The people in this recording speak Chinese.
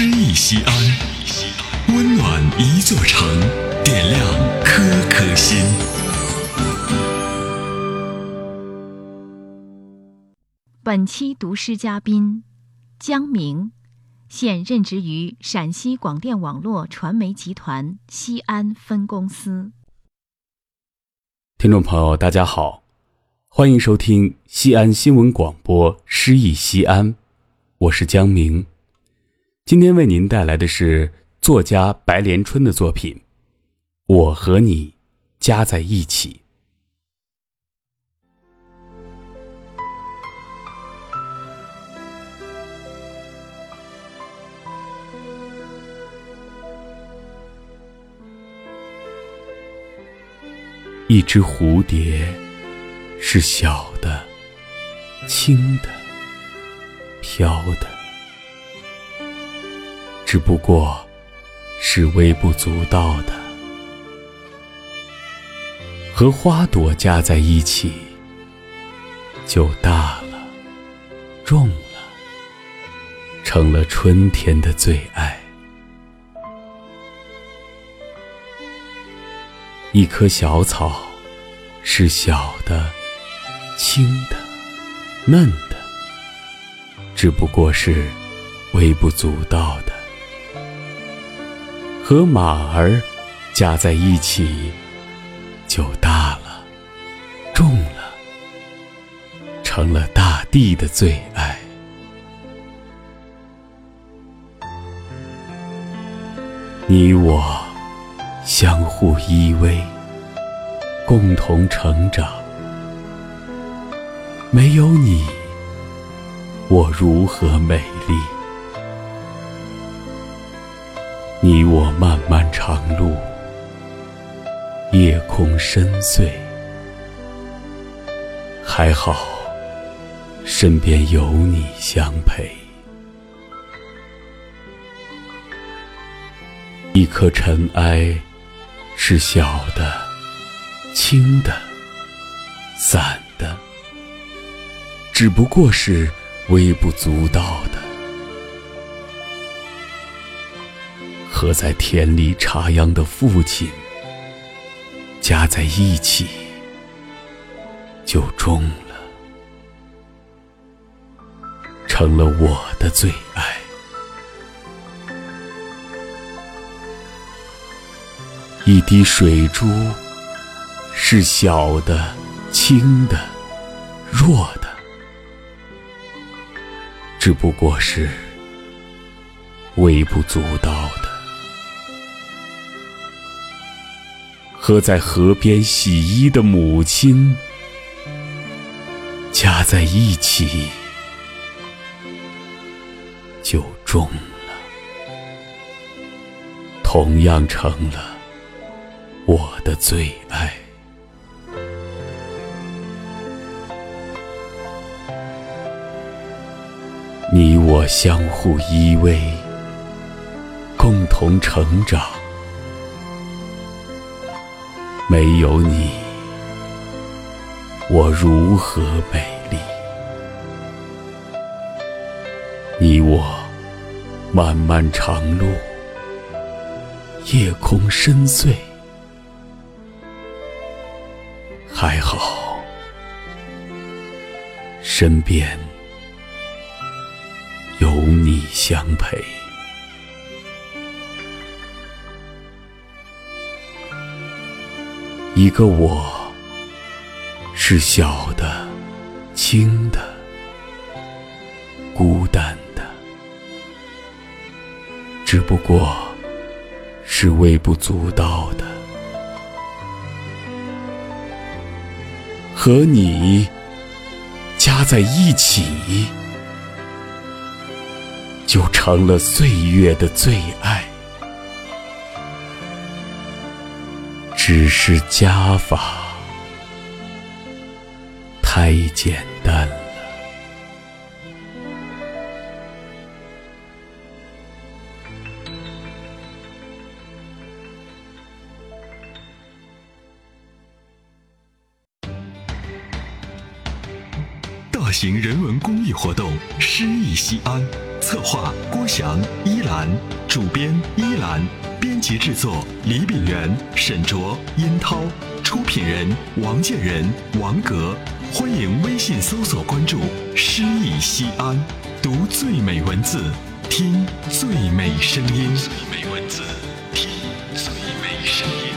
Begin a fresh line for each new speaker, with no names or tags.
诗意西安，温暖一座城，点亮颗颗心。
本期读诗嘉宾江明，现任职于陕西广电网络传媒集团西安分公司。
听众朋友，大家好，欢迎收听西安新闻广播《诗意西安》，我是江明。今天为您带来的是作家白连春的作品《我和你加在一起》。一只蝴蝶是小的、轻的、飘的。只不过是微不足道的，和花朵加在一起，就大了，重了，成了春天的最爱。一棵小草是小的、轻的、嫩的，只不过是微不足道的。和马儿加在一起，就大了，重了，成了大地的最爱。你我相互依偎，共同成长。没有你，我如何美丽？你我漫漫长路，夜空深邃，还好身边有你相陪。一颗尘埃是小的、轻的、散的，只不过是微不足道的。和在田里插秧的父亲加在一起，就重了，成了我的最爱。一滴水珠是小的、轻的、弱的，只不过是微不足道的。和在河边洗衣的母亲加在一起，就重了，同样成了我的最爱。你我相互依偎，共同成长。没有你，我如何美丽？你我漫漫长路，夜空深邃，还好身边有你相陪。一个我，是小的、轻的、孤单的，只不过是微不足道的。和你加在一起，就成了岁月的最爱。只是加法太简单了。
大型人文公益活动“诗意西安”。策划郭翔、依兰，主编依兰，编辑制作李炳源、沈卓、殷涛，出品人王建仁、王格，欢迎微信搜索关注诗意西安，读最美文字，听最美声音。最美文字，听最美声音。